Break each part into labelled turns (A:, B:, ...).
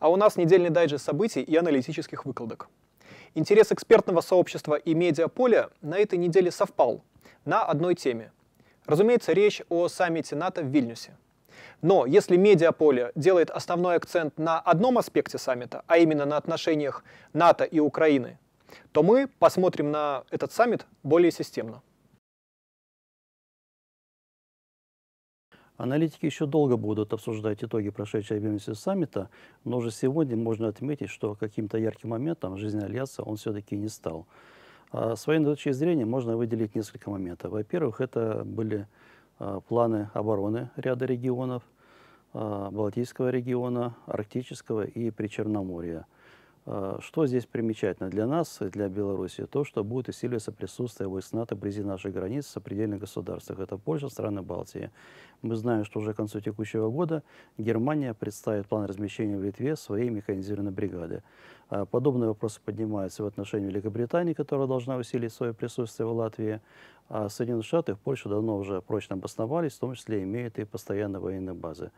A: А у нас недельный дайджест событий и аналитических выкладок. Интерес экспертного сообщества и медиаполя на этой неделе совпал на одной теме. Разумеется, речь о саммите НАТО в Вильнюсе. Но если медиаполе делает основной акцент на одном аспекте саммита, а именно на отношениях НАТО и Украины, то мы посмотрим на этот саммит более системно.
B: Аналитики еще долго будут обсуждать итоги прошедшего Вильнюса саммита, но уже сегодня можно отметить, что каким-то ярким моментом жизни Альянса он все-таки не стал. А с военной точки зрения можно выделить несколько моментов. Во-первых, это были а, планы обороны ряда регионов, а, Балтийского региона, Арктического и Причерноморья. А, что здесь примечательно для нас для Беларуси? То, что будет усиливаться присутствие войск НАТО вблизи наших границ в сопредельных государствах. Это Польша, страны Балтии. Мы знаем, что уже к концу текущего года Германия представит план размещения в Литве своей механизированной бригады. А, подобные вопросы поднимаются в отношении Великобритании, которая должна усилить свое присутствие в Латвии. А Соединенные Штаты в Польше давно уже прочно обосновались, в том числе имеют и постоянные военные базы.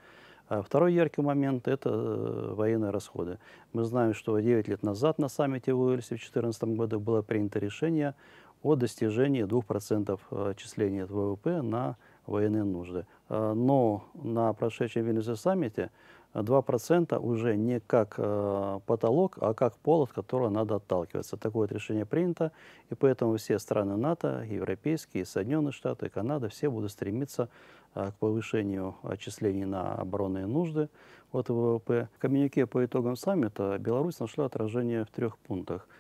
B: А второй яркий момент – это э, военные расходы. Мы знаем, что 9 лет назад на саммите в Уэльсе в 2014 году было принято решение о достижении 2% э, отчисления от ВВП на военные нужды. А, но на прошедшем Вильнюсе саммите 2% уже не как э, потолок, а как пол, от которого надо отталкиваться. Такое вот решение принято, и поэтому все страны НАТО, европейские, Соединенные Штаты, Канада, все будут стремиться э, к повышению отчислений на оборонные нужды от ВВП. В коммюнике по итогам саммита Беларусь нашла отражение в трех пунктах –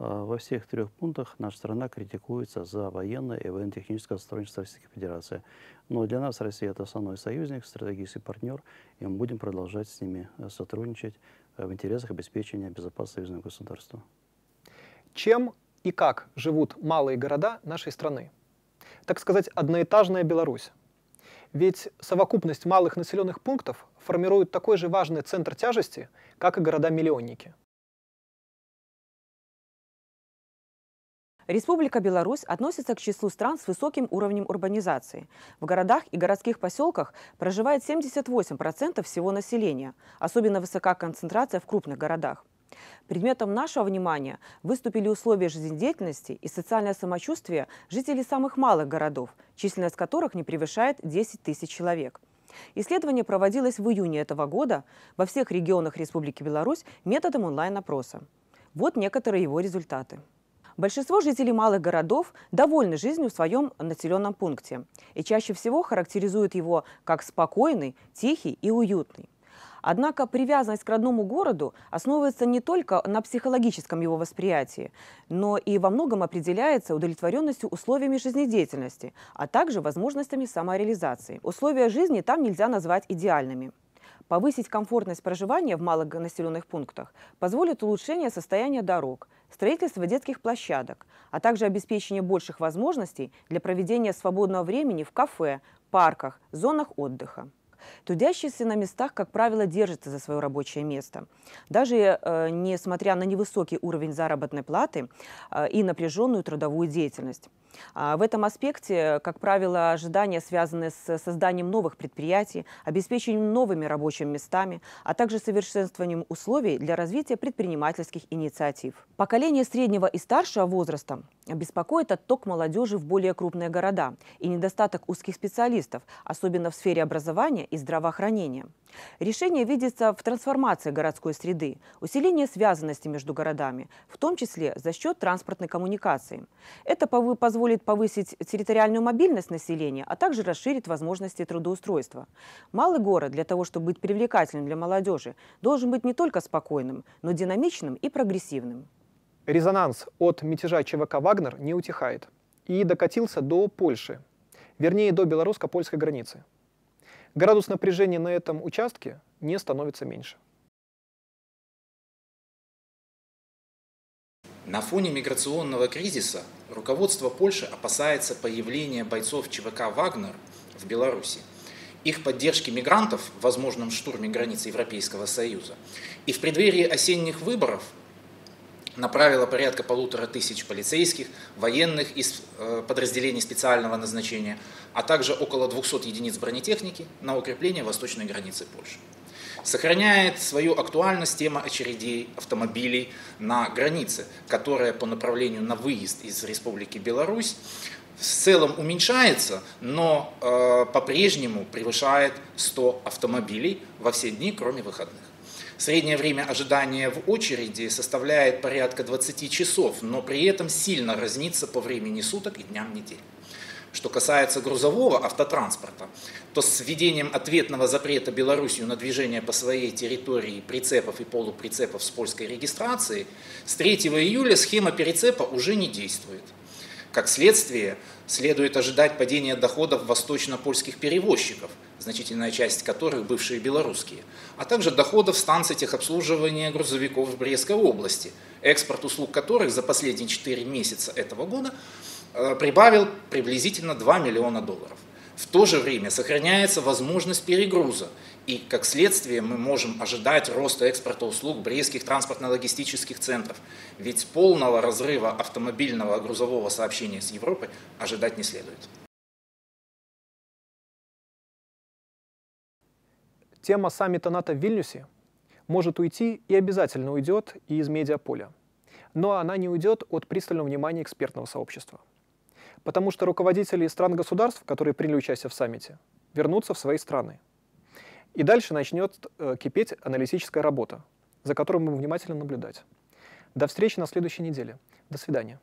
B: во всех трех пунктах наша страна критикуется за военное и военно-техническое сотрудничество Российской Федерации. Но для нас Россия – это основной союзник, стратегический партнер, и мы будем продолжать с ними э, сотрудничать э, в интересах обеспечения безопасности союзного государства.
A: Чем и как живут малые города нашей страны? Так сказать, одноэтажная Беларусь. Ведь совокупность малых населенных пунктов формирует такой же важный центр тяжести, как и города-миллионники.
C: Республика Беларусь относится к числу стран с высоким уровнем урбанизации. В городах и городских поселках проживает 78% всего населения. Особенно высока концентрация в крупных городах. Предметом нашего внимания выступили условия жизнедеятельности и социальное самочувствие жителей самых малых городов, численность которых не превышает 10 тысяч человек. Исследование проводилось в июне этого года во всех регионах Республики Беларусь методом онлайн-опроса. Вот некоторые его результаты. Большинство жителей малых городов довольны жизнью в своем населенном пункте и чаще всего характеризуют его как спокойный, тихий и уютный. Однако привязанность к родному городу основывается не только на психологическом его восприятии, но и во многом определяется удовлетворенностью условиями жизнедеятельности, а также возможностями самореализации. Условия жизни там нельзя назвать идеальными. Повысить комфортность проживания в малых населенных пунктах позволит улучшение состояния дорог, строительство детских площадок, а также обеспечение больших возможностей для проведения свободного времени в кафе, парках, зонах отдыха. Трудящиеся на местах, как правило, держатся за свое рабочее место. Даже э, несмотря на невысокий уровень заработной платы э, и напряженную трудовую деятельность. А в этом аспекте, как правило, ожидания связаны с созданием новых предприятий, обеспечением новыми рабочими местами, а также совершенствованием условий для развития предпринимательских инициатив. Поколение среднего и старшего возраста беспокоит отток молодежи в более крупные города и недостаток узких специалистов, особенно в сфере образования и здравоохранения. Решение видится в трансформации городской среды, усилении связанности между городами, в том числе за счет транспортной коммуникации. Это позволит повысить территориальную мобильность населения, а также расширить возможности трудоустройства. Малый город для того, чтобы быть привлекательным для молодежи, должен быть не только спокойным, но динамичным и прогрессивным.
A: Резонанс от мятежа ЧВК «Вагнер» не утихает и докатился до Польши, вернее, до белорусско-польской границы градус напряжения на этом участке не становится меньше.
D: На фоне миграционного кризиса руководство Польши опасается появления бойцов ЧВК «Вагнер» в Беларуси, их поддержки мигрантов в возможном штурме границ Европейского Союза. И в преддверии осенних выборов направила порядка полутора тысяч полицейских, военных из э, подразделений специального назначения, а также около 200 единиц бронетехники на укрепление восточной границы Польши. Сохраняет свою актуальность тема очередей автомобилей на границе, которая по направлению на выезд из Республики Беларусь в целом уменьшается, но э, по-прежнему превышает 100 автомобилей во все дни, кроме выходных. Среднее время ожидания в очереди составляет порядка 20 часов, но при этом сильно разнится по времени суток и дням недели. Что касается грузового автотранспорта, то с введением ответного запрета Белоруссию на движение по своей территории прицепов и полуприцепов с польской регистрацией, с 3 июля схема перецепа уже не действует. Как следствие, следует ожидать падения доходов восточно-польских перевозчиков, значительная часть которых бывшие белорусские, а также доходов станций техобслуживания грузовиков в Брестской области, экспорт услуг которых за последние 4 месяца этого года Э, прибавил приблизительно 2 миллиона долларов. В то же время сохраняется возможность перегруза, и как следствие мы можем ожидать роста экспорта услуг брестских транспортно-логистических центров, ведь полного разрыва автомобильного грузового сообщения с Европой ожидать не следует.
A: Тема саммита НАТО в Вильнюсе может уйти и обязательно уйдет из медиаполя. Но она не уйдет от пристального внимания экспертного сообщества потому что руководители стран-государств, которые приняли участие в саммите, вернутся в свои страны. И дальше начнет э, кипеть аналитическая работа, за которой мы внимательно наблюдать. До встречи на следующей неделе. До свидания.